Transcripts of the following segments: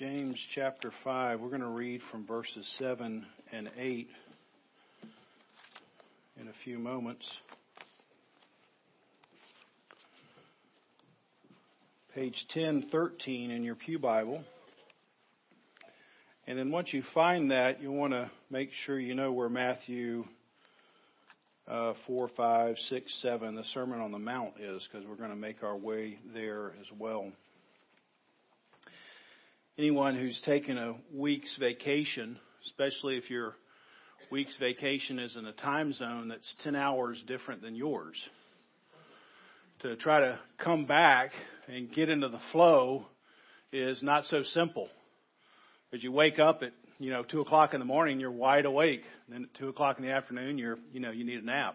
James chapter 5. We're going to read from verses 7 and 8 in a few moments. Page 1013 in your Pew Bible. And then once you find that, you want to make sure you know where Matthew uh, 4, 5, 6, 7, the Sermon on the Mount is, because we're going to make our way there as well anyone who's taken a week's vacation, especially if your week's vacation is in a time zone that's 10 hours different than yours, to try to come back and get into the flow is not so simple. Because you wake up at you know two o'clock in the morning, you're wide awake. And then at two o'clock in the afternoon, you're you know you need a nap.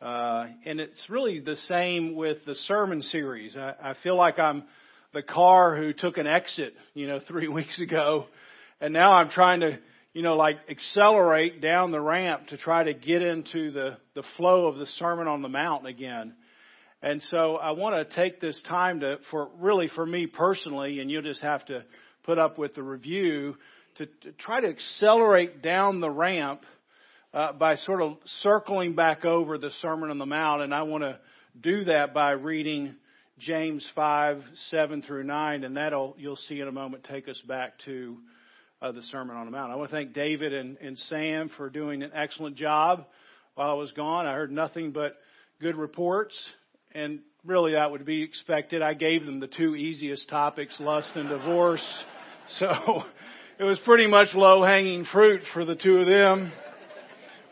Uh, and it's really the same with the sermon series. I, I feel like I'm the car who took an exit, you know, three weeks ago. And now I'm trying to, you know, like accelerate down the ramp to try to get into the, the flow of the Sermon on the Mount again. And so I want to take this time to, for really for me personally, and you'll just have to put up with the review, to, to try to accelerate down the ramp uh, by sort of circling back over the Sermon on the Mount. And I want to do that by reading James 5, 7 through 9, and that'll, you'll see in a moment, take us back to uh, the Sermon on the Mount. I want to thank David and, and Sam for doing an excellent job while I was gone. I heard nothing but good reports, and really that would be expected. I gave them the two easiest topics, lust and divorce. So it was pretty much low hanging fruit for the two of them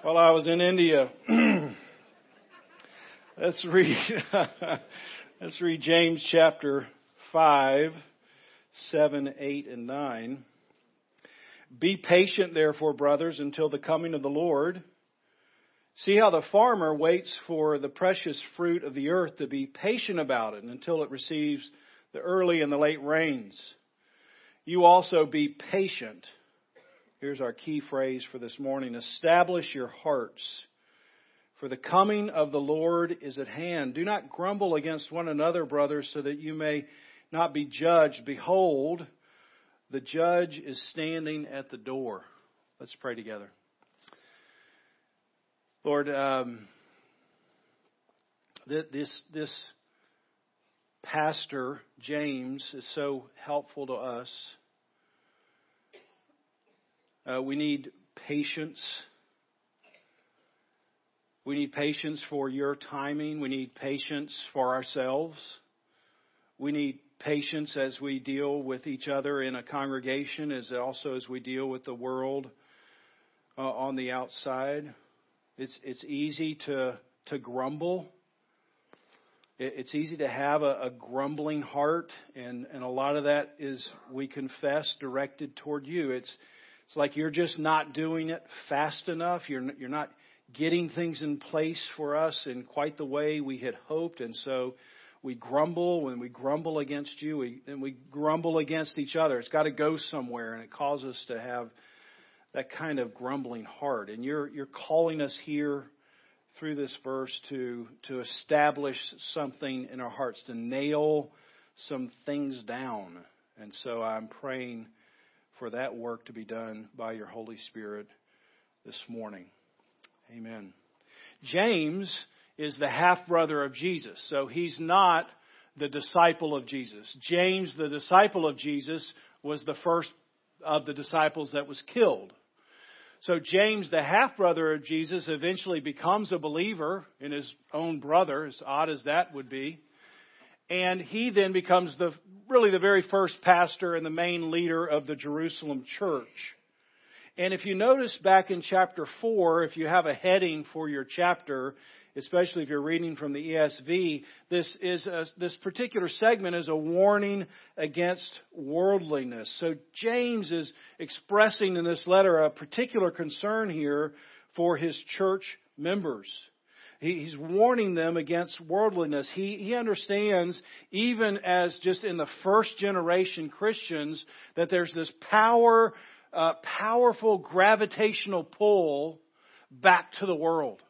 while I was in India. Let's read. Let's read James chapter 5, 7, 8, and 9. Be patient, therefore, brothers, until the coming of the Lord. See how the farmer waits for the precious fruit of the earth to be patient about it until it receives the early and the late rains. You also be patient. Here's our key phrase for this morning. Establish your hearts for the coming of the Lord is at hand. Do not grumble against one another, brothers, so that you may not be judged. Behold, the judge is standing at the door. Let's pray together. Lord, um, this this pastor James is so helpful to us. Uh, we need patience. We need patience for your timing. We need patience for ourselves. We need patience as we deal with each other in a congregation, as also as we deal with the world uh, on the outside. It's it's easy to to grumble. It's easy to have a, a grumbling heart, and, and a lot of that is we confess directed toward you. It's it's like you're just not doing it fast enough. You're you're not getting things in place for us in quite the way we had hoped. And so we grumble when we grumble against you, we, and we grumble against each other. It's got to go somewhere, and it causes us to have that kind of grumbling heart. And you're you're calling us here through this verse to to establish something in our hearts, to nail some things down. And so I'm praying for that work to be done by your Holy Spirit this morning. Amen. James is the half brother of Jesus, so he's not the disciple of Jesus. James, the disciple of Jesus, was the first of the disciples that was killed. So James, the half brother of Jesus, eventually becomes a believer in his own brother, as odd as that would be. And he then becomes the really the very first pastor and the main leader of the Jerusalem church. And if you notice back in chapter 4, if you have a heading for your chapter, especially if you're reading from the ESV, this is a, this particular segment is a warning against worldliness. So James is expressing in this letter a particular concern here for his church members. he's warning them against worldliness. He, he understands, even as just in the first generation Christians, that there's this power uh, powerful gravitational pull back to the world.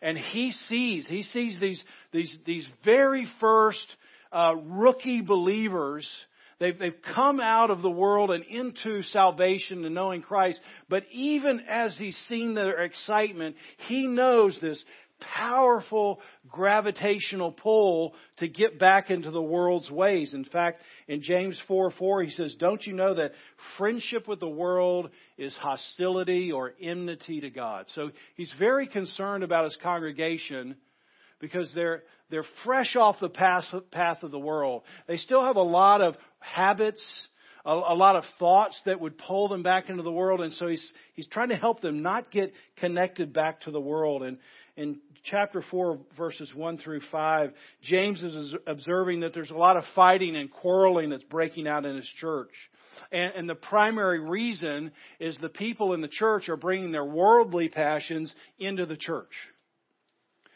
And he sees, he sees these, these, these very first uh, rookie believers They've, they've come out of the world and into salvation and knowing Christ. But even as he's seen their excitement, he knows this powerful gravitational pull to get back into the world's ways. In fact, in James 4 4, he says, Don't you know that friendship with the world is hostility or enmity to God? So he's very concerned about his congregation because they're, they're fresh off the path, path of the world. They still have a lot of habits, a, a lot of thoughts that would pull them back into the world. And so he's, he's trying to help them not get connected back to the world. And in chapter 4, verses 1 through 5, James is observing that there's a lot of fighting and quarreling that's breaking out in his church. And, and, the primary reason is the people in the church are bringing their worldly passions into the church.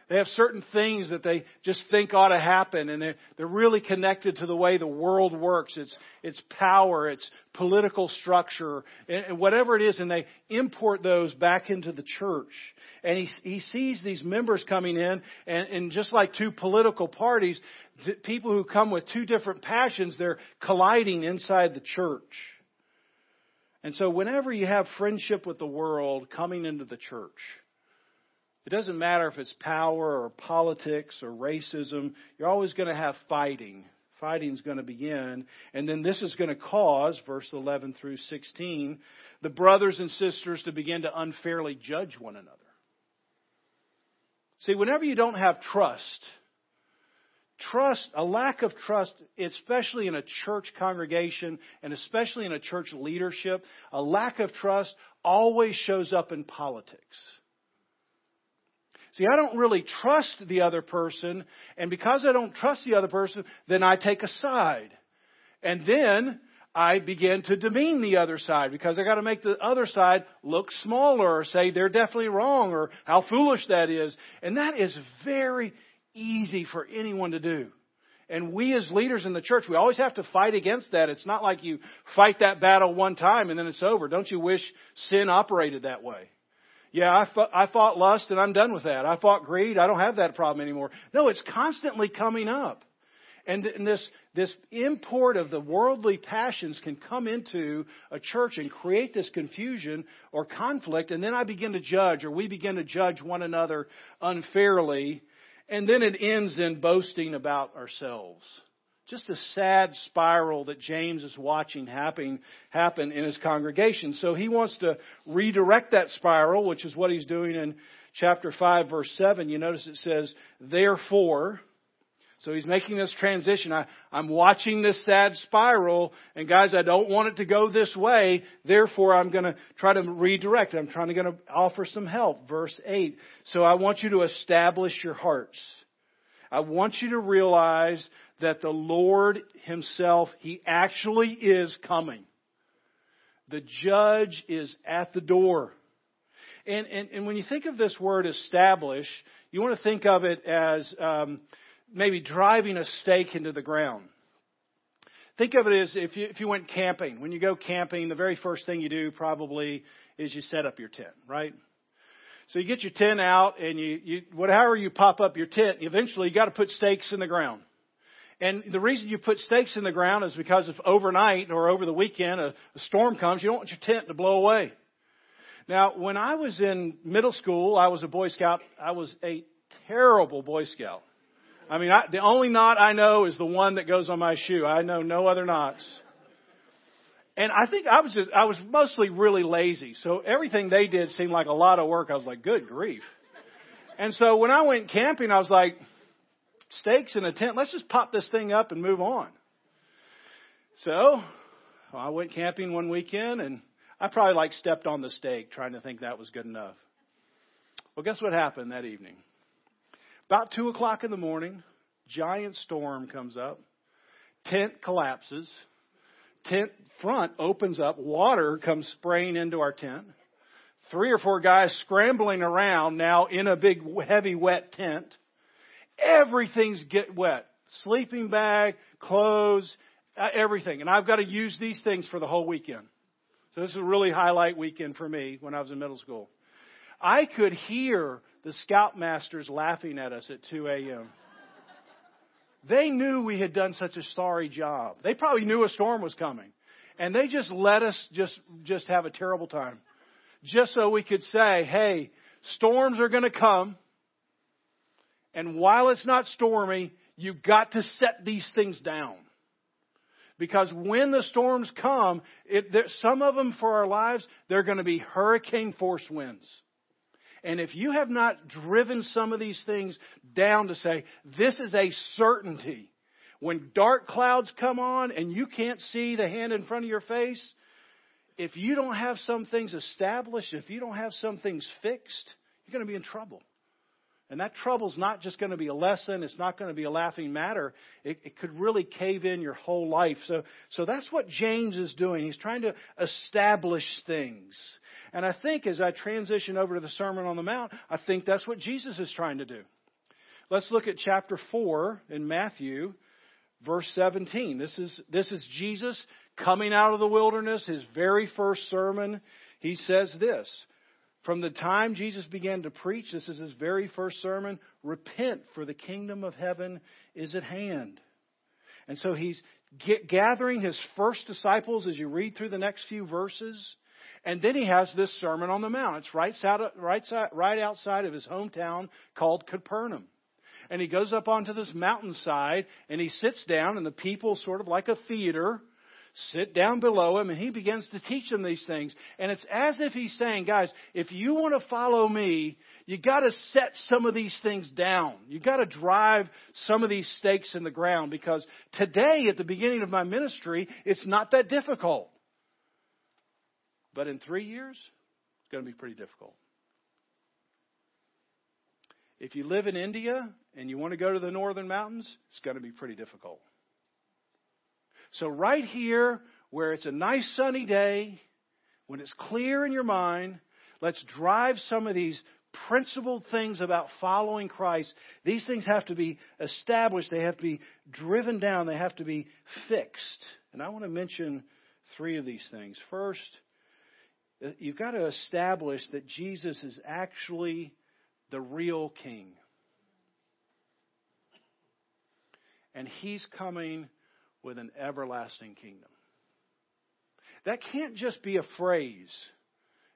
They have certain things that they just think ought to happen, and they're, they're really connected to the way the world works. It's, it's power, it's political structure, and whatever it is, and they import those back into the church. And he, he sees these members coming in, and, and just like two political parties, people who come with two different passions, they're colliding inside the church. And so whenever you have friendship with the world coming into the church, it doesn't matter if it's power or politics or racism, you're always going to have fighting. Fighting's going to begin. And then this is going to cause, verse 11 through 16, the brothers and sisters to begin to unfairly judge one another. See, whenever you don't have trust, trust, a lack of trust, especially in a church congregation and especially in a church leadership, a lack of trust always shows up in politics. See, I don't really trust the other person, and because I don't trust the other person, then I take a side. And then I begin to demean the other side because I got to make the other side look smaller or say they're definitely wrong or how foolish that is. And that is very easy for anyone to do. And we as leaders in the church, we always have to fight against that. It's not like you fight that battle one time and then it's over. Don't you wish sin operated that way? Yeah, I fought, I fought lust and I'm done with that. I fought greed. I don't have that problem anymore. No, it's constantly coming up. And, and this, this import of the worldly passions can come into a church and create this confusion or conflict. And then I begin to judge or we begin to judge one another unfairly. And then it ends in boasting about ourselves just a sad spiral that James is watching happen, happen in his congregation. So he wants to redirect that spiral, which is what he's doing in chapter 5, verse 7. You notice it says, Therefore, so he's making this transition. I, I'm watching this sad spiral, and guys, I don't want it to go this way. Therefore, I'm going to try to redirect. I'm trying to going to offer some help. Verse 8. So I want you to establish your hearts. I want you to realize that the Lord Himself, He actually is coming. The judge is at the door. And, and, and when you think of this word establish, you want to think of it as um, maybe driving a stake into the ground. Think of it as if you, if you went camping. When you go camping, the very first thing you do probably is you set up your tent, right? So you get your tent out and you, you whatever you pop up your tent, eventually you got to put stakes in the ground. And the reason you put stakes in the ground is because if overnight or over the weekend a, a storm comes, you don't want your tent to blow away. Now, when I was in middle school, I was a Boy Scout. I was a terrible Boy Scout. I mean, I, the only knot I know is the one that goes on my shoe. I know no other knots. And I think I was just, I was mostly really lazy. So everything they did seemed like a lot of work. I was like, good grief. And so when I went camping, I was like, stakes in a tent. Let's just pop this thing up and move on. So I went camping one weekend and I probably like stepped on the stake trying to think that was good enough. Well, guess what happened that evening? About two o'clock in the morning, giant storm comes up, tent collapses, tent front opens up, water comes spraying into our tent. Three or four guys scrambling around now in a big heavy wet tent. Everything's get wet. Sleeping bag, clothes, uh, everything. And I've got to use these things for the whole weekend. So this is a really highlight weekend for me when I was in middle school. I could hear the scoutmasters laughing at us at 2 a.m. They knew we had done such a sorry job. They probably knew a storm was coming. And they just let us just, just have a terrible time. Just so we could say, hey, storms are going to come. And while it's not stormy, you've got to set these things down. Because when the storms come, it, there, some of them for our lives, they're going to be hurricane force winds. And if you have not driven some of these things down to say, this is a certainty, when dark clouds come on and you can't see the hand in front of your face, if you don't have some things established, if you don't have some things fixed, you're going to be in trouble. And that trouble's not just going to be a lesson. It's not going to be a laughing matter. It, it, could really cave in your whole life. So, so that's what James is doing. He's trying to establish things. And I think as I transition over to the Sermon on the Mount, I think that's what Jesus is trying to do. Let's look at chapter 4 in Matthew, verse 17. This is, this is Jesus coming out of the wilderness, his very first sermon. He says this from the time Jesus began to preach, this is his very first sermon repent, for the kingdom of heaven is at hand. And so he's gathering his first disciples as you read through the next few verses. And then he has this Sermon on the Mount. It's right, right outside of his hometown called Capernaum. And he goes up onto this mountainside and he sits down, and the people, sort of like a theater, sit down below him and he begins to teach them these things. And it's as if he's saying, guys, if you want to follow me, you got to set some of these things down. You got to drive some of these stakes in the ground because today at the beginning of my ministry, it's not that difficult. But in three years, it's going to be pretty difficult. If you live in India and you want to go to the northern mountains, it's going to be pretty difficult. So, right here, where it's a nice sunny day, when it's clear in your mind, let's drive some of these principled things about following Christ. These things have to be established, they have to be driven down, they have to be fixed. And I want to mention three of these things. First, uh, you've got to establish that Jesus is actually the real king. And he's coming with an everlasting kingdom. That can't just be a phrase.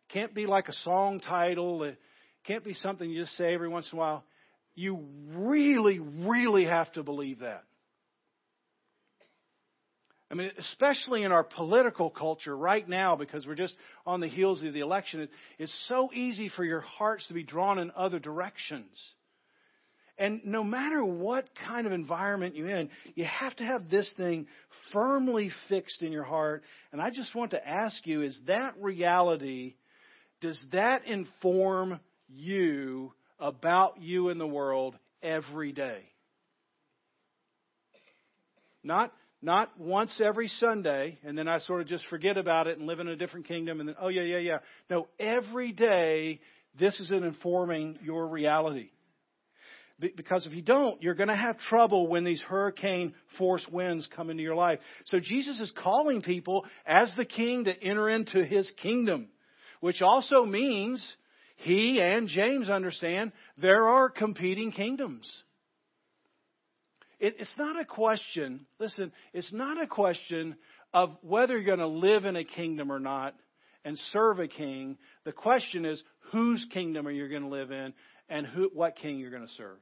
It can't be like a song title. It can't be something you just say every once in a while. You really, really have to believe that. I mean, especially in our political culture right now, because we're just on the heels of the election, it's so easy for your hearts to be drawn in other directions. And no matter what kind of environment you're in, you have to have this thing firmly fixed in your heart. And I just want to ask you is that reality, does that inform you about you in the world every day? Not not once every Sunday, and then I sort of just forget about it and live in a different kingdom, and then, oh, yeah, yeah, yeah. No, every day, this is informing your reality. Because if you don't, you're going to have trouble when these hurricane force winds come into your life. So Jesus is calling people as the king to enter into his kingdom, which also means he and James understand there are competing kingdoms. it's not a question, listen, it's not a question of whether you're going to live in a kingdom or not and serve a king. The question is whose kingdom are you going to live in and who, what king you're going to serve.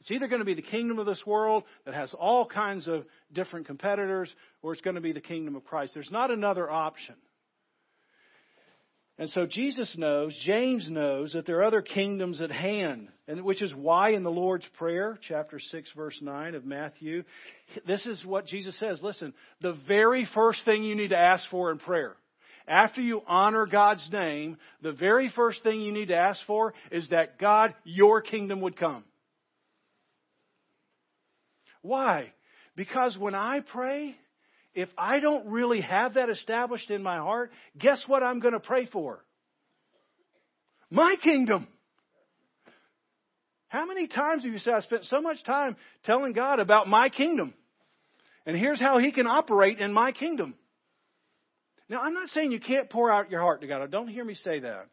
It's either going to be the kingdom of this world that has all kinds of different competitors, or it's going to be the kingdom of Christ. There's not another option. And so Jesus knows, James knows that there are other kingdoms at hand, and which is why in the Lord's Prayer, chapter 6, verse 9 of Matthew, this is what Jesus says. Listen, the very first thing you need to ask for in prayer, after you honor God's name, the very first thing you need to ask for is that God, your kingdom would come. Why? Because when I pray, if I don't really have that established in my heart, guess what I'm going to pray for? My kingdom. How many times have you said, I spent so much time telling God about my kingdom? And here's how He can operate in my kingdom. Now, I'm not saying you can't pour out your heart to God. Don't hear me say that.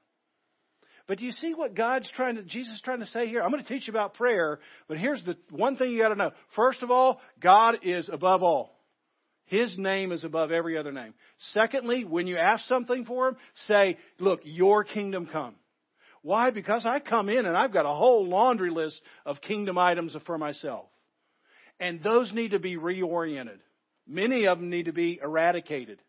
But do you see what God's trying to, Jesus is trying to say here? I'm going to teach you about prayer, but here's the one thing you got to know. First of all, God is above all. His name is above every other name. Secondly, when you ask something for Him, say, look, your kingdom come. Why? Because I come in and I've got a whole laundry list of kingdom items for myself. And those need to be reoriented. Many of them need to be eradicated.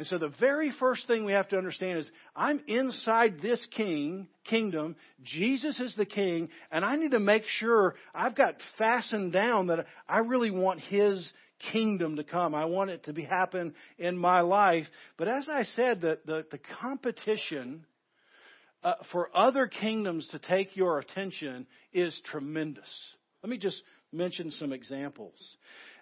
And so the very first thing we have to understand is I'm inside this king kingdom. Jesus is the king, and I need to make sure I've got fastened down that I really want his kingdom to come. I want it to be happen in my life. But as I said, the, the, the competition uh, for other kingdoms to take your attention is tremendous. Let me just mention some examples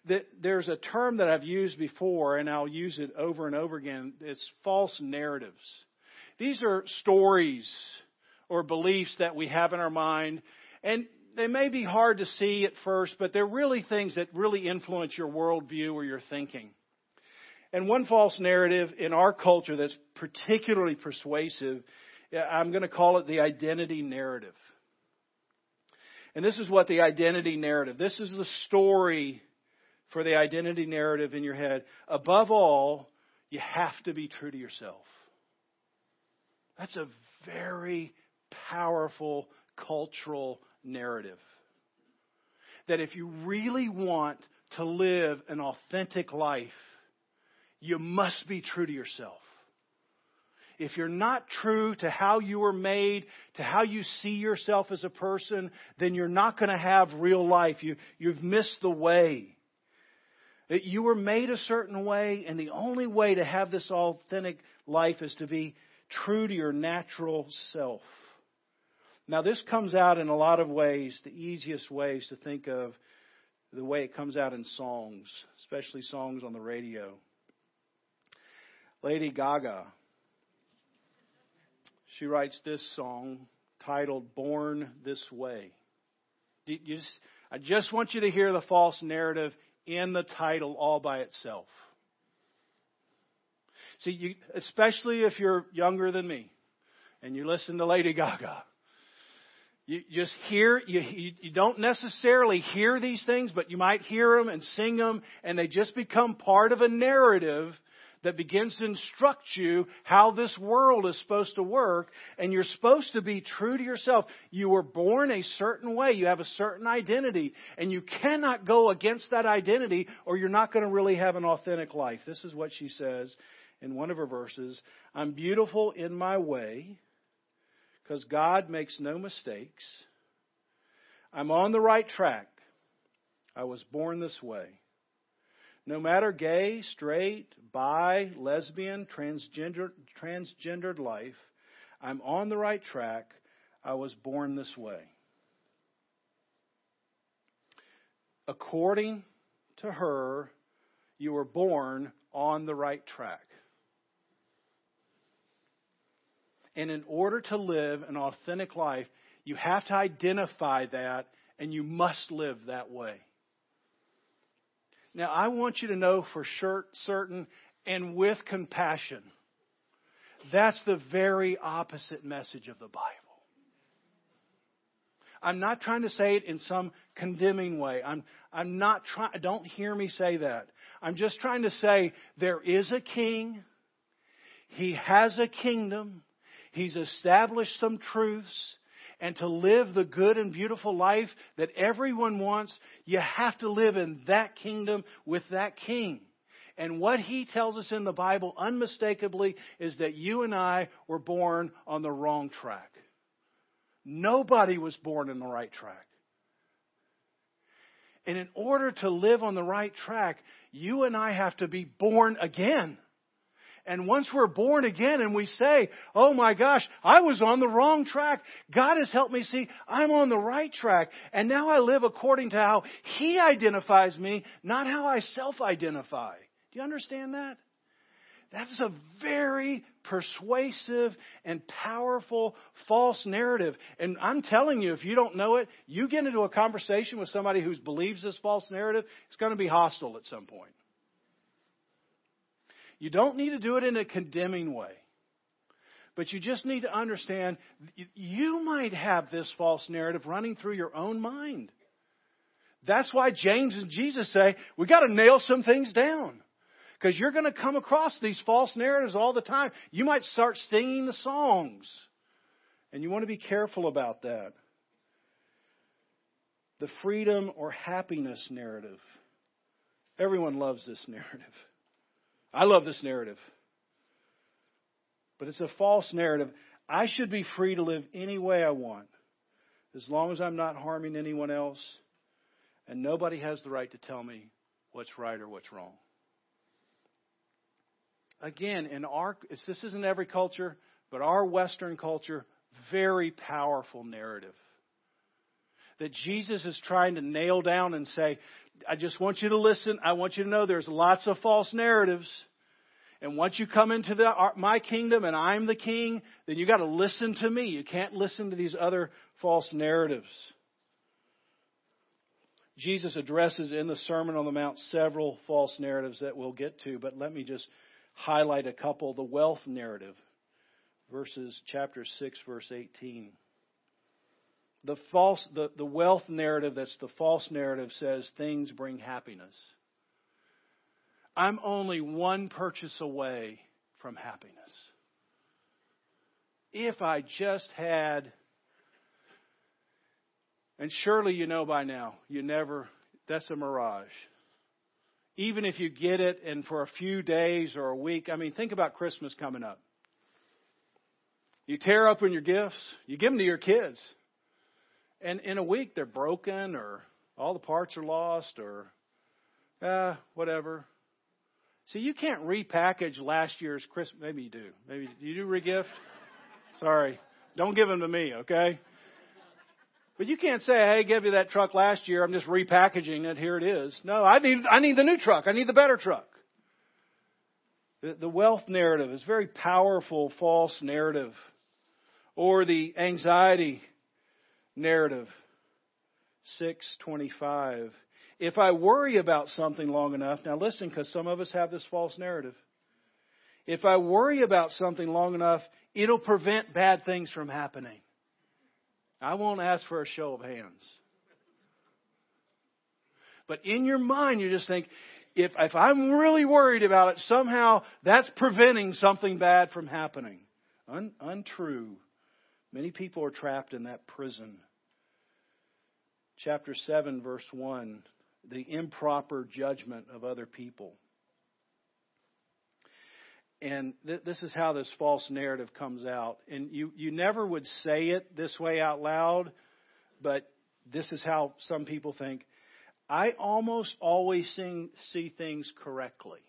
that there's a term that I've used before, and I'll use it over and over again. It's false narratives. These are stories or beliefs that we have in our mind, and they may be hard to see at first, but they're really things that really influence your worldview or your thinking. And one false narrative in our culture that's particularly persuasive, I'm going to call it the identity narrative. And this is what the identity narrative, this is the story for the identity narrative in your head. Above all, you have to be true to yourself. That's a very powerful cultural narrative. That if you really want to live an authentic life, you must be true to yourself. If you're not true to how you were made, to how you see yourself as a person, then you're not going to have real life. You, you've missed the way. That you were made a certain way, and the only way to have this authentic life is to be true to your natural self. Now, this comes out in a lot of ways, the easiest ways to think of the way it comes out in songs, especially songs on the radio. Lady Gaga, she writes this song titled Born This Way. You just, I just want you to hear the false narrative in the title all by itself. See, you, especially if you're younger than me and you listen to Lady Gaga, you just hear, you, you don't necessarily hear these things, but you might hear them and sing them, and they just become part of a narrative that begins to instruct you how this world is supposed to work, and you're supposed to be true to yourself. You were born a certain way, you have a certain identity, and you cannot go against that identity, or you're not going to really have an authentic life. This is what she says in one of her verses I'm beautiful in my way, because God makes no mistakes. I'm on the right track. I was born this way. No matter gay, straight, bi, lesbian, transgender, transgendered life, I'm on the right track. I was born this way. According to her, you were born on the right track. And in order to live an authentic life, you have to identify that and you must live that way. Now, I want you to know for sure, certain and with compassion. That's the very opposite message of the Bible. I'm not trying to say it in some condemning way. I'm, I'm not trying, don't hear me say that. I'm just trying to say there is a king. He has a kingdom. He's established some truths and to live the good and beautiful life that everyone wants, you have to live in that kingdom with that king. And what he tells us in the Bible unmistakably is that you and I were born on the wrong track. Nobody was born in the right track. And in order to live on the right track, you and I have to be born again. And once we're born again and we say, oh my gosh, I was on the wrong track. God has helped me see I'm on the right track. And now I live according to how He identifies me, not how I self identify. Do you understand that? That's a very persuasive and powerful false narrative. And I'm telling you, if you don't know it, you get into a conversation with somebody who believes this false narrative, it's going to be hostile at some point. You don't need to do it in a condemning way. But you just need to understand you might have this false narrative running through your own mind. That's why James and Jesus say, we got to nail some things down. Because you're going to come across these false narratives all the time. You might start singing the songs. And you want to be careful about that. The freedom or happiness narrative. Everyone loves this narrative. I love this narrative. But it's a false narrative. I should be free to live any way I want, as long as I'm not harming anyone else, and nobody has the right to tell me what's right or what's wrong. Again, in our this isn't every culture, but our Western culture, very powerful narrative that Jesus is trying to nail down and say, I just want you to listen. I want you to know there's lots of false narratives. And once you come into the, uh, my kingdom and I'm the king, then you got to listen to me. You can't listen to these other false narratives. Jesus addresses in the Sermon on the Mount several false narratives that we'll get to, but let me just highlight a couple. The wealth narrative, verses chapter 6, verse 18. The false the, the wealth narrative that's the false narrative says things bring happiness. I'm only one purchase away from happiness. If I just had, and surely you know by now, you never, that's a mirage. Even if you get it and for a few days or a week, I mean, think about Christmas coming up. You tear open your gifts, you give them to your kids, and in a week they're broken or all the parts are lost or, uh, whatever. See, you can't repackage last year's Christmas. Maybe you do. Maybe you do regift. Sorry, don't give them to me, okay? But you can't say, "Hey, give you that truck last year. I'm just repackaging it. Here it is." No, I need I need the new truck. I need the better truck. The, the wealth narrative is very powerful false narrative, or the anxiety narrative. Six twenty-five if I worry about something long enough, now listen, because some of us have this false narrative. If I worry about something long enough, it'll prevent bad things from happening. I won't ask for a show of hands. But in your mind, you just think, if, if I'm really worried about it, somehow that's preventing something bad from happening. Un, untrue. Many people are trapped in that prison. Chapter 7, verse 1 the improper judgment of other people. And th- this is how this false narrative comes out. And you, you never would say it this way out loud, but this is how some people think. I almost always sing, see things correctly.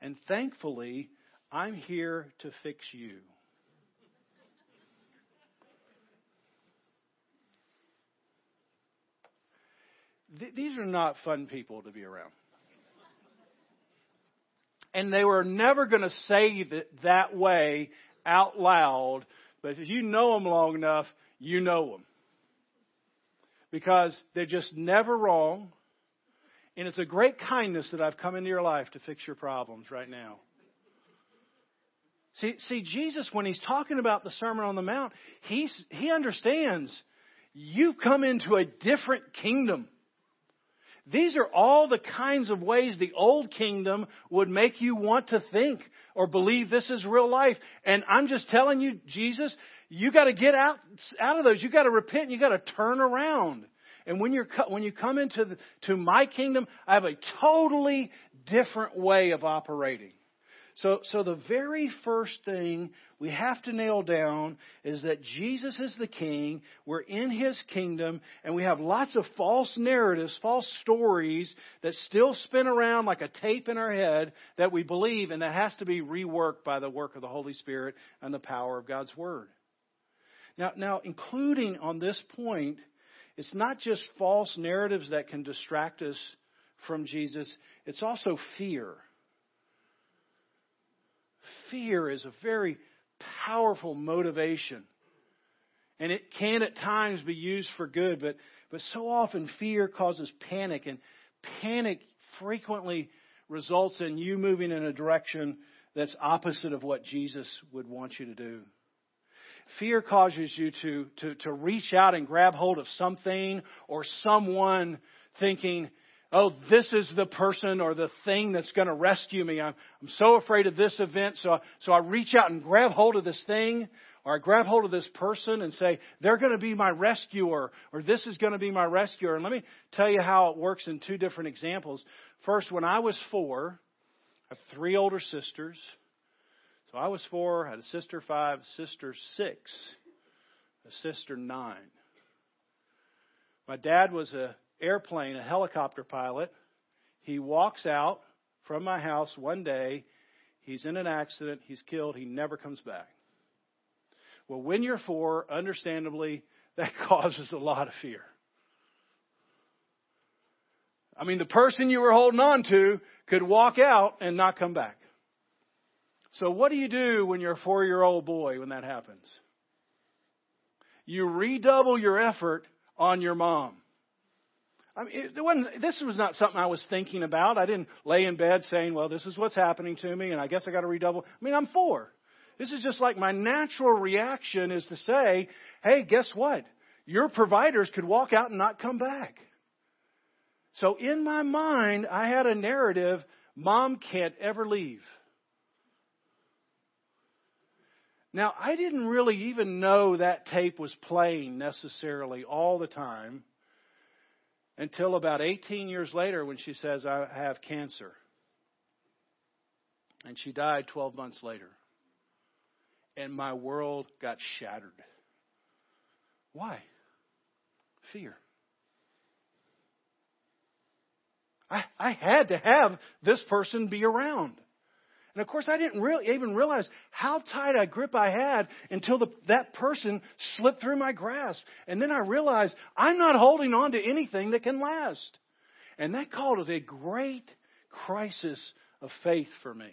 And thankfully, I'm here to fix you. Th- these are not fun people to be around. And they were never going to say it that way out loud, but if you know them long enough, you know them. Because they're just never wrong. And it's a great kindness that I've come into your life to fix your problems right now. See, see, Jesus, when he's talking about the Sermon on the Mount, he's, he understands you've come into a different kingdom. These are all the kinds of ways the old kingdom would make you want to think or believe this is real life. And I'm just telling you, Jesus, you got to get out, out of those. You got to repent. and You got to turn around. And when you're, when you come into the, to my kingdom, I have a totally different way of operating. So, so the very first thing we have to nail down is that Jesus is the king. We're in his kingdom, and we have lots of false narratives, false stories that still spin around like a tape in our head that we believe, and that has to be reworked by the work of the Holy Spirit and the power of God's Word. Now, now including on this point, it's not just false narratives that can distract us from Jesus, it's also fear fear is a very powerful motivation. And it can at times be used for good, but, but so often fear causes panic, and panic frequently results in you moving in a direction that's opposite of what Jesus would want you to do. Fear causes you to, to, to reach out and grab hold of something or someone thinking, oh, this is the person or the thing that's going to rescue me. I'm, I'm so afraid of this event, so, I, so I reach out and grab hold of this thing or I grab hold of this person and say, they're going to be my rescuer, or this is going to be my rescuer. And let me tell you how it works in two different examples. First, when I was four, I have three older sisters. So I was four, I had a sister five, sister six, a sister nine. My dad was a airplane, a helicopter pilot. He walks out from my house one day. He's in an accident. He's killed. He never comes back. Well, when you're four, understandably, that causes a lot of fear. I mean, the person you were holding on to could walk out and not come back. So, what do you do when you're a four year old boy when that happens? You redouble your effort on your mom. I mean, it wasn't, this was not something I was thinking about. I didn't lay in bed saying, well, this is what's happening to me, and I guess I got to redouble. I mean, I'm four. This is just like my natural reaction is to say, hey, guess what? Your providers could walk out and not come back. So in my mind, I had a narrative mom can't ever leave. Now, I didn't really even know that tape was playing necessarily all the time until about 18 years later when she says, I have cancer. And she died 12 months later. And my world got shattered. Why? Fear. I, I had to have this person be around. And of course, I didn't really even realize how tight a grip I had until the, that person slipped through my grasp. And then I realized I'm not holding on to anything that can last. And that caused a great crisis of faith for me.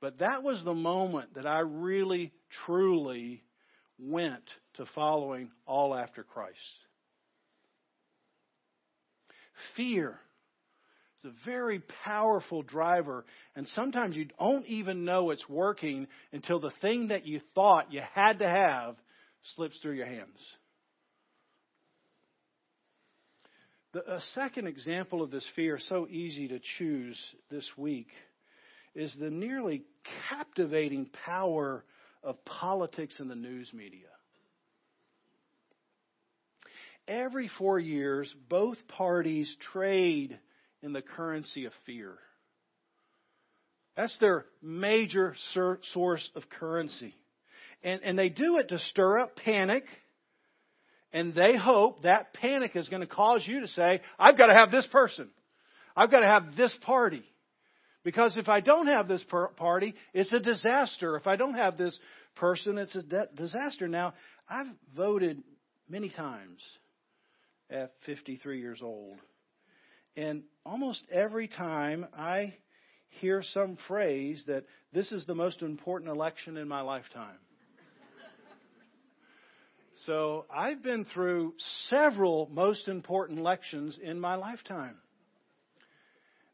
But that was the moment that I really, truly went to following all after Christ. Fear it's a very powerful driver, and sometimes you don't even know it's working until the thing that you thought you had to have slips through your hands. The, a second example of this fear, so easy to choose this week, is the nearly captivating power of politics in the news media. Every four years, both parties trade in the currency of fear. That's their major source of currency. And, and they do it to stir up panic. And they hope that panic is going to cause you to say, I've got to have this person. I've got to have this party. Because if I don't have this party, it's a disaster. If I don't have this person, it's a disaster. Now, I've voted many times at 53 years old. And almost every time I hear some phrase that this is the most important election in my lifetime. so I've been through several most important elections in my lifetime.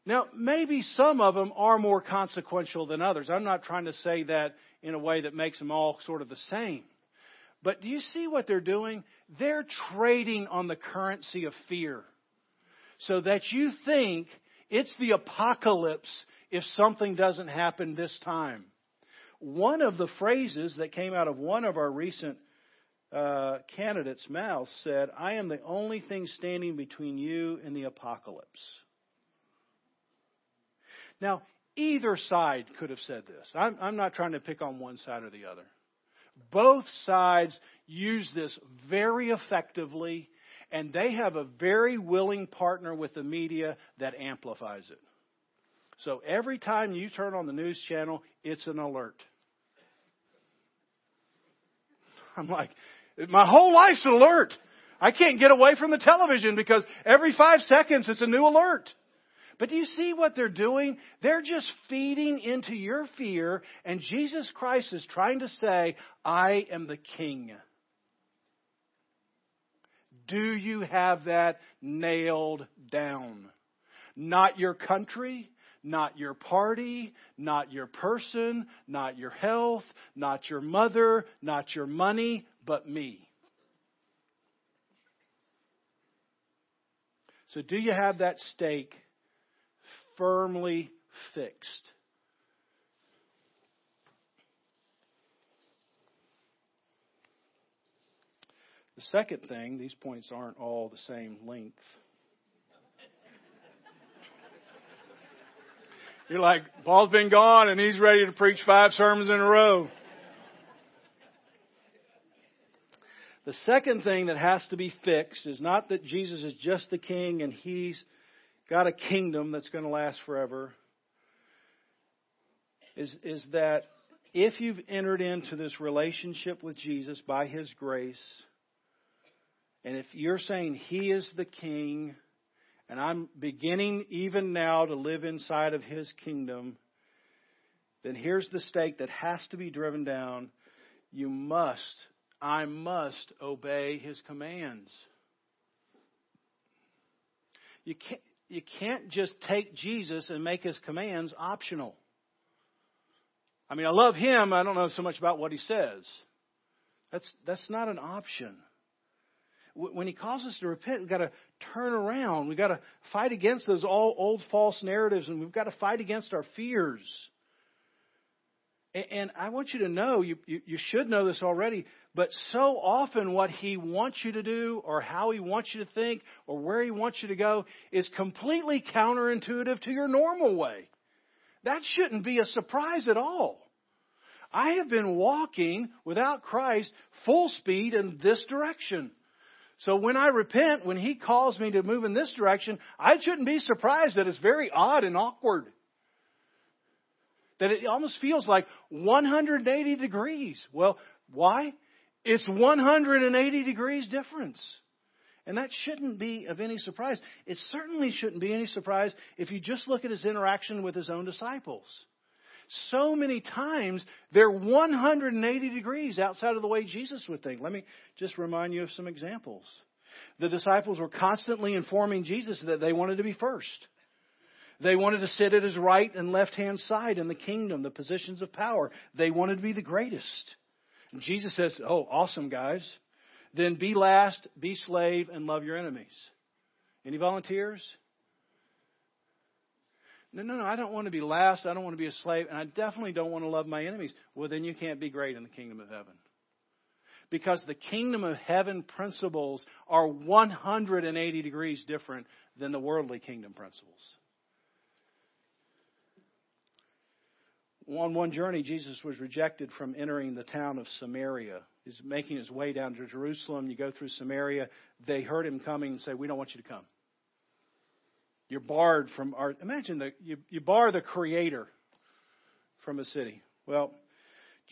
Now, maybe some of them are more consequential than others. I'm not trying to say that in a way that makes them all sort of the same. But do you see what they're doing? They're trading on the currency of fear so that you think it's the apocalypse if something doesn't happen this time. One of the phrases that came out of one of our recent uh, candidates' mouths said, I am the only thing standing between you and the apocalypse. Now, either side could have said this. I'm, I'm not trying to pick on one side or the other. Both sides use this very effectively and they have a very willing partner with the media that amplifies it. So every time you turn on the news channel, it's an alert. I'm like, my whole life's an alert. I can't get away from the television because every five seconds it's a new alert. But do you see what they're doing? They're just feeding into your fear, and Jesus Christ is trying to say, I am the King. Do you have that nailed down? Not your country, not your party, not your person, not your health, not your mother, not your money, but me. So, do you have that stake firmly fixed? The second thing, these points aren't all the same length. You're like, Paul's been gone and he's ready to preach five sermons in a row. The second thing that has to be fixed is not that Jesus is just the king and he's got a kingdom that's going to last forever. Is, is that if you've entered into this relationship with Jesus by his grace, and if you're saying he is the king, and I'm beginning even now to live inside of his kingdom, then here's the stake that has to be driven down. You must I must obey his commands. You can't, you can't just take Jesus and make his commands optional. I mean, I love him. I don't know so much about what he says. That's, that's not an option. When he calls us to repent, we've got to turn around. We've got to fight against those all old false narratives, and we've got to fight against our fears. And I want you to know, you, you, you, should know this already, but so often what He wants you to do, or how He wants you to think, or where He wants you to go, is completely counterintuitive to your normal way. That shouldn't be a surprise at all. I have been walking without Christ full speed in this direction. So when I repent, when He calls me to move in this direction, I shouldn't be surprised that it's very odd and awkward that it almost feels like 180 degrees. Well, why? It's 180 degrees difference. And that shouldn't be of any surprise. It certainly shouldn't be any surprise if you just look at his interaction with his own disciples. So many times they're 180 degrees outside of the way Jesus would think. Let me just remind you of some examples. The disciples were constantly informing Jesus that they wanted to be first. They wanted to sit at his right and left hand side in the kingdom, the positions of power. They wanted to be the greatest. And Jesus says, Oh, awesome, guys. Then be last, be slave, and love your enemies. Any volunteers? No, no, no, I don't want to be last. I don't want to be a slave. And I definitely don't want to love my enemies. Well, then you can't be great in the kingdom of heaven. Because the kingdom of heaven principles are 180 degrees different than the worldly kingdom principles. on one journey, Jesus was rejected from entering the town of Samaria. He's making his way down to Jerusalem. You go through Samaria. They heard him coming and say, We don't want you to come. You're barred from our. Imagine that you, you bar the Creator from a city. Well,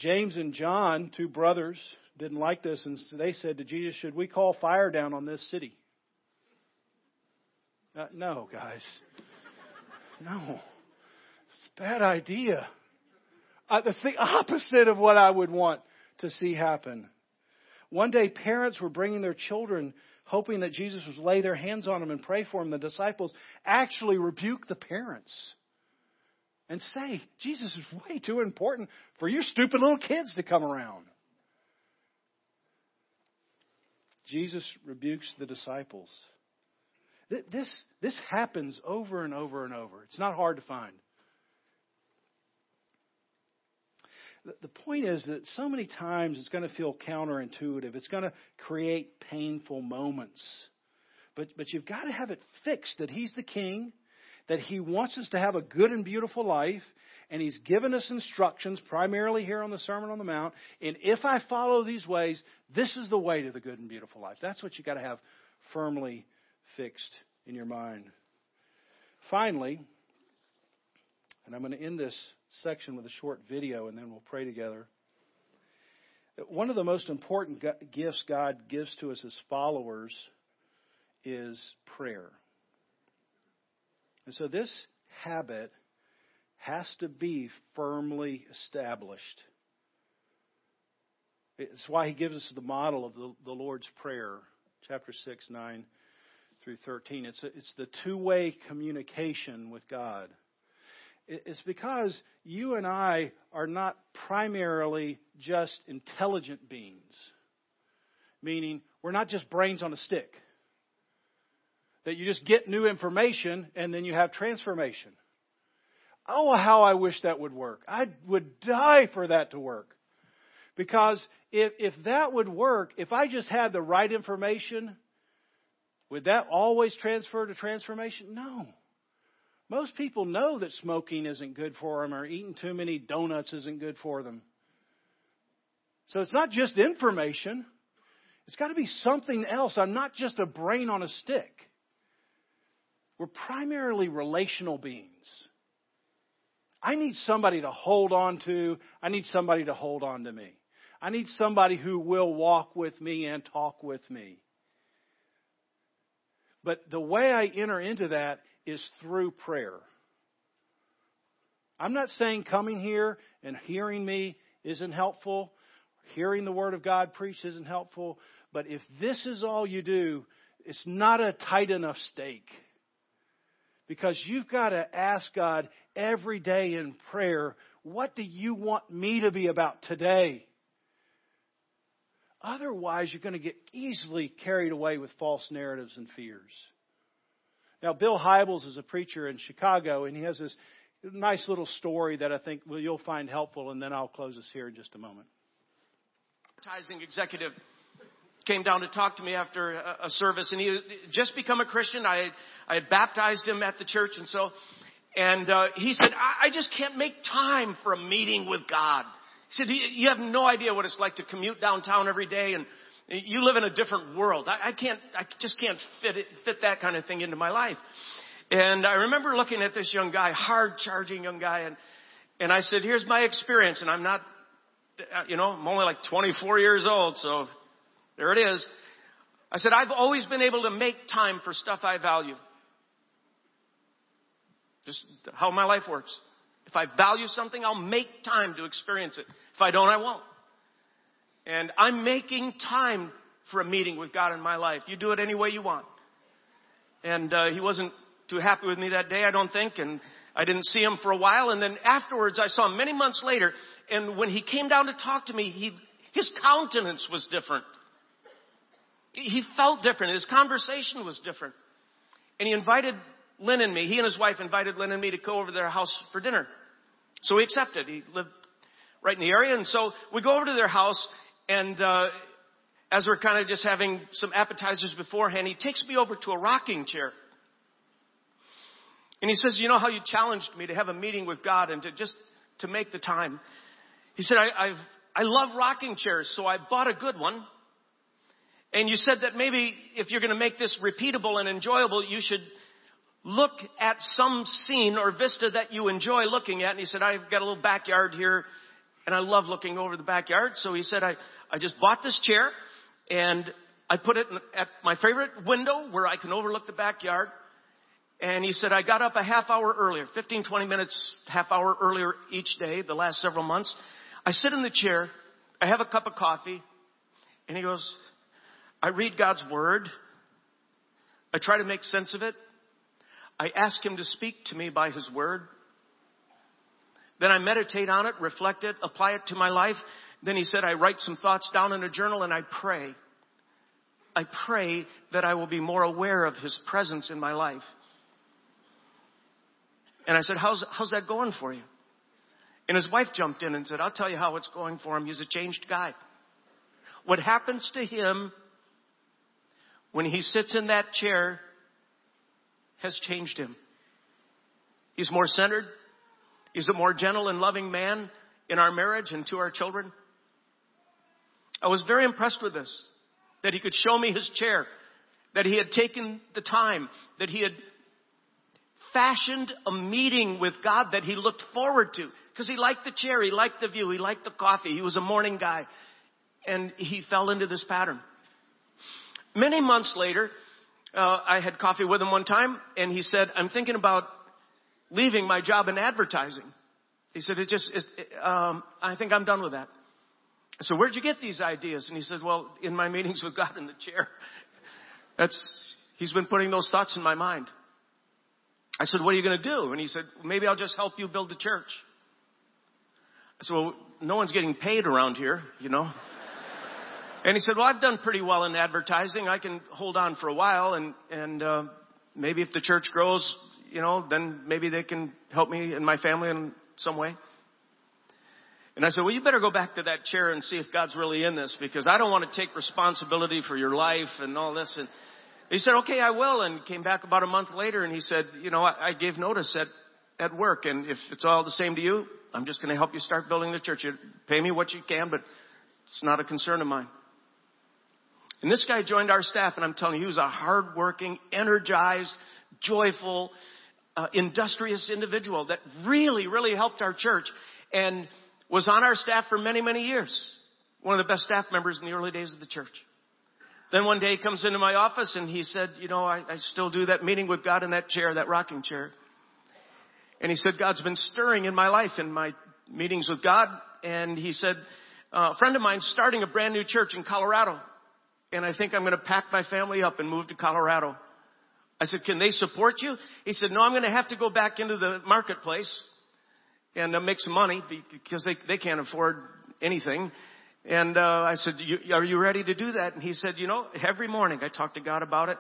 James and John, two brothers, didn't like this, and they said to Jesus, Should we call fire down on this city? Uh, no, guys. No. It's a bad idea. Uh, that's the opposite of what I would want to see happen. One day, parents were bringing their children, hoping that Jesus would lay their hands on them and pray for them. The disciples actually rebuke the parents and say, Jesus is way too important for your stupid little kids to come around. Jesus rebukes the disciples. This, this happens over and over and over. It's not hard to find. The point is that so many times it's going to feel counterintuitive. It's going to create painful moments. But, but you've got to have it fixed that He's the King, that He wants us to have a good and beautiful life, and He's given us instructions, primarily here on the Sermon on the Mount. And if I follow these ways, this is the way to the good and beautiful life. That's what you've got to have firmly fixed in your mind. Finally, and I'm going to end this section with a short video, and then we'll pray together. One of the most important gifts God gives to us as followers is prayer. And so this habit has to be firmly established. It's why he gives us the model of the, the Lord's Prayer, chapter 6, 9 through 13. It's, a, it's the two way communication with God. It's because you and I are not primarily just intelligent beings, meaning we're not just brains on a stick. That you just get new information and then you have transformation. Oh, how I wish that would work. I would die for that to work. Because if, if that would work, if I just had the right information, would that always transfer to transformation? No. Most people know that smoking isn't good for them or eating too many donuts isn't good for them. So it's not just information. It's got to be something else. I'm not just a brain on a stick. We're primarily relational beings. I need somebody to hold on to. I need somebody to hold on to me. I need somebody who will walk with me and talk with me. But the way I enter into that is through prayer. I'm not saying coming here and hearing me isn't helpful, hearing the Word of God preached isn't helpful, but if this is all you do, it's not a tight enough stake. Because you've got to ask God every day in prayer, what do you want me to be about today? Otherwise, you're going to get easily carried away with false narratives and fears. Now, Bill Hybels is a preacher in Chicago, and he has this nice little story that I think well, you'll find helpful, and then I'll close this here in just a moment. Advertising executive came down to talk to me after a service, and he had just become a Christian. I had, I had baptized him at the church, and so, and uh, he said, I, I just can't make time for a meeting with God. He said, you have no idea what it's like to commute downtown every day and you live in a different world. I, I can't, I just can't fit it, fit that kind of thing into my life. And I remember looking at this young guy, hard charging young guy, and, and I said, here's my experience, and I'm not, uh, you know, I'm only like 24 years old, so there it is. I said, I've always been able to make time for stuff I value. Just how my life works. If I value something, I'll make time to experience it. If I don't, I won't. And I'm making time for a meeting with God in my life. You do it any way you want. And uh, he wasn't too happy with me that day, I don't think, and I didn't see him for a while. And then afterwards, I saw him many months later, and when he came down to talk to me, he, his countenance was different. He felt different. His conversation was different. And he invited Lynne and me, he and his wife invited Lynne and me to go over to their house for dinner. So we accepted. He lived right in the area. And so we go over to their house and uh, as we're kind of just having some appetizers beforehand, he takes me over to a rocking chair. And he says, you know how you challenged me to have a meeting with God and to just to make the time. He said, I, I've, I love rocking chairs, so I bought a good one. And you said that maybe if you're going to make this repeatable and enjoyable, you should look at some scene or vista that you enjoy looking at. And he said, I've got a little backyard here and I love looking over the backyard. So he said, I, I just bought this chair and I put it at my favorite window where I can overlook the backyard. And he said, I got up a half hour earlier, 15, 20 minutes, half hour earlier each day, the last several months. I sit in the chair, I have a cup of coffee, and he goes, I read God's word. I try to make sense of it. I ask him to speak to me by his word. Then I meditate on it, reflect it, apply it to my life. Then he said, I write some thoughts down in a journal and I pray. I pray that I will be more aware of his presence in my life. And I said, how's, how's that going for you? And his wife jumped in and said, I'll tell you how it's going for him. He's a changed guy. What happens to him when he sits in that chair has changed him. He's more centered. He's a more gentle and loving man in our marriage and to our children. I was very impressed with this, that he could show me his chair, that he had taken the time, that he had fashioned a meeting with God that he looked forward to. Because he liked the chair, he liked the view, he liked the coffee, he was a morning guy. And he fell into this pattern. Many months later, uh, I had coffee with him one time, and he said, I'm thinking about leaving my job in advertising. He said, it just, it, um, I think I'm done with that. So where'd you get these ideas? And he said, well, in my meetings with God in the chair. That's, he's been putting those thoughts in my mind. I said, what are you going to do? And he said, maybe I'll just help you build the church. I said, well, no one's getting paid around here, you know. and he said, well, I've done pretty well in advertising. I can hold on for a while and, and, uh, maybe if the church grows, you know, then maybe they can help me and my family in some way. And I said, well, you better go back to that chair and see if God's really in this because I don't want to take responsibility for your life and all this. And he said, okay, I will. And came back about a month later and he said, you know, I, I gave notice at, at work and if it's all the same to you, I'm just going to help you start building the church. You pay me what you can, but it's not a concern of mine. And this guy joined our staff and I'm telling you, he was a hardworking, energized, joyful, uh, industrious individual that really, really helped our church and was on our staff for many, many years. One of the best staff members in the early days of the church. Then one day he comes into my office and he said, you know, I, I still do that meeting with God in that chair, that rocking chair. And he said, God's been stirring in my life in my meetings with God. And he said, uh, a friend of mine's starting a brand new church in Colorado. And I think I'm going to pack my family up and move to Colorado. I said, can they support you? He said, no, I'm going to have to go back into the marketplace and uh, make some money because they, they can't afford anything. And uh, I said, are you ready to do that? And he said, you know, every morning I talk to God about it.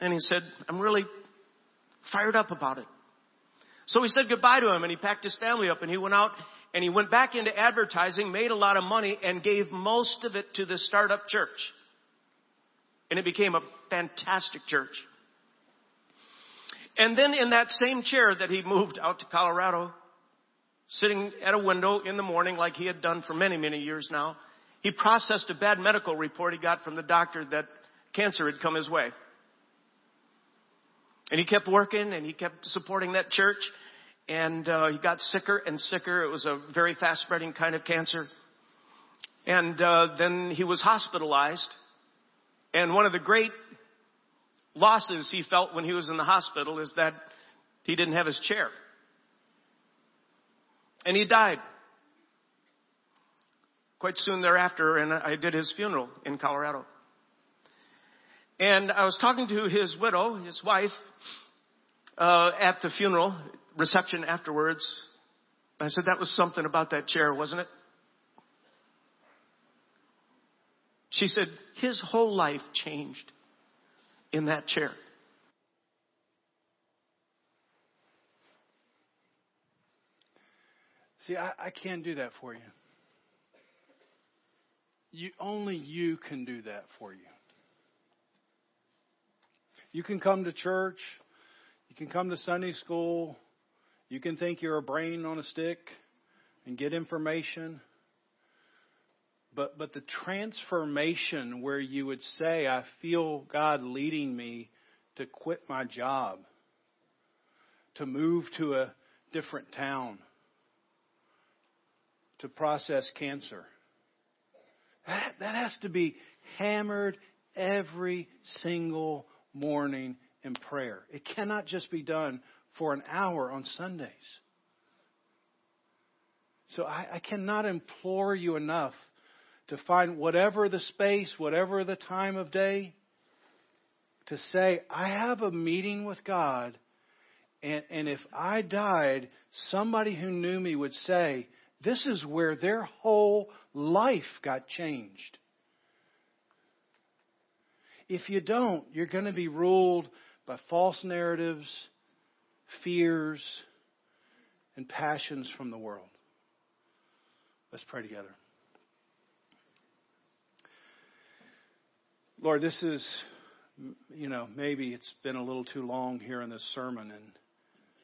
And he said, I'm really fired up about it. So we said goodbye to him and he packed his family up and he went out and he went back into advertising, made a lot of money and gave most of it to the startup church. And it became a fantastic church. And then in that same chair that he moved out to Colorado, sitting at a window in the morning like he had done for many, many years now, he processed a bad medical report he got from the doctor that cancer had come his way. And he kept working and he kept supporting that church and uh, he got sicker and sicker. It was a very fast spreading kind of cancer. And uh, then he was hospitalized. And one of the great losses he felt when he was in the hospital is that he didn't have his chair. And he died quite soon thereafter, and I did his funeral in Colorado. And I was talking to his widow, his wife, uh, at the funeral reception afterwards. I said, that was something about that chair, wasn't it? She said, his whole life changed in that chair. See, I, I can't do that for you. You only you can do that for you. You can come to church, you can come to Sunday school, you can think you're a brain on a stick and get information. But but the transformation where you would say, I feel God leading me to quit my job, to move to a different town, to process cancer. That, that has to be hammered every single morning in prayer. It cannot just be done for an hour on Sundays. So I, I cannot implore you enough to find whatever the space, whatever the time of day, to say, I have a meeting with God, and, and if I died, somebody who knew me would say, this is where their whole life got changed. If you don't, you're going to be ruled by false narratives, fears, and passions from the world. Let's pray together. Lord, this is, you know, maybe it's been a little too long here in this sermon, and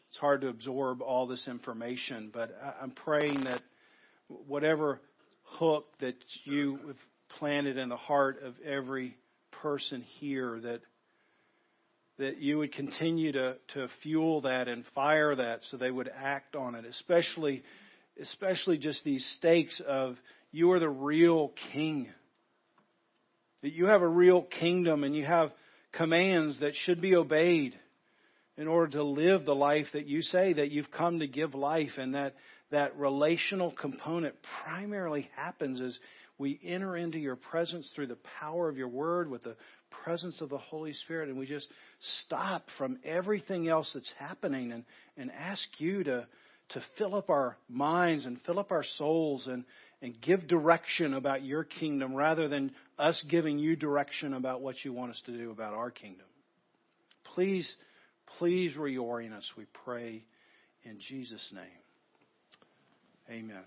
it's hard to absorb all this information, but I'm praying that whatever hook that you have planted in the heart of every person here that that you would continue to, to fuel that and fire that so they would act on it, especially especially just these stakes of you are the real king. That you have a real kingdom and you have commands that should be obeyed in order to live the life that you say that you've come to give life and that that relational component primarily happens as we enter into your presence through the power of your word with the presence of the Holy Spirit. And we just stop from everything else that's happening and, and ask you to, to fill up our minds and fill up our souls and, and give direction about your kingdom rather than us giving you direction about what you want us to do about our kingdom. Please, please reorient us, we pray in Jesus' name. Amen.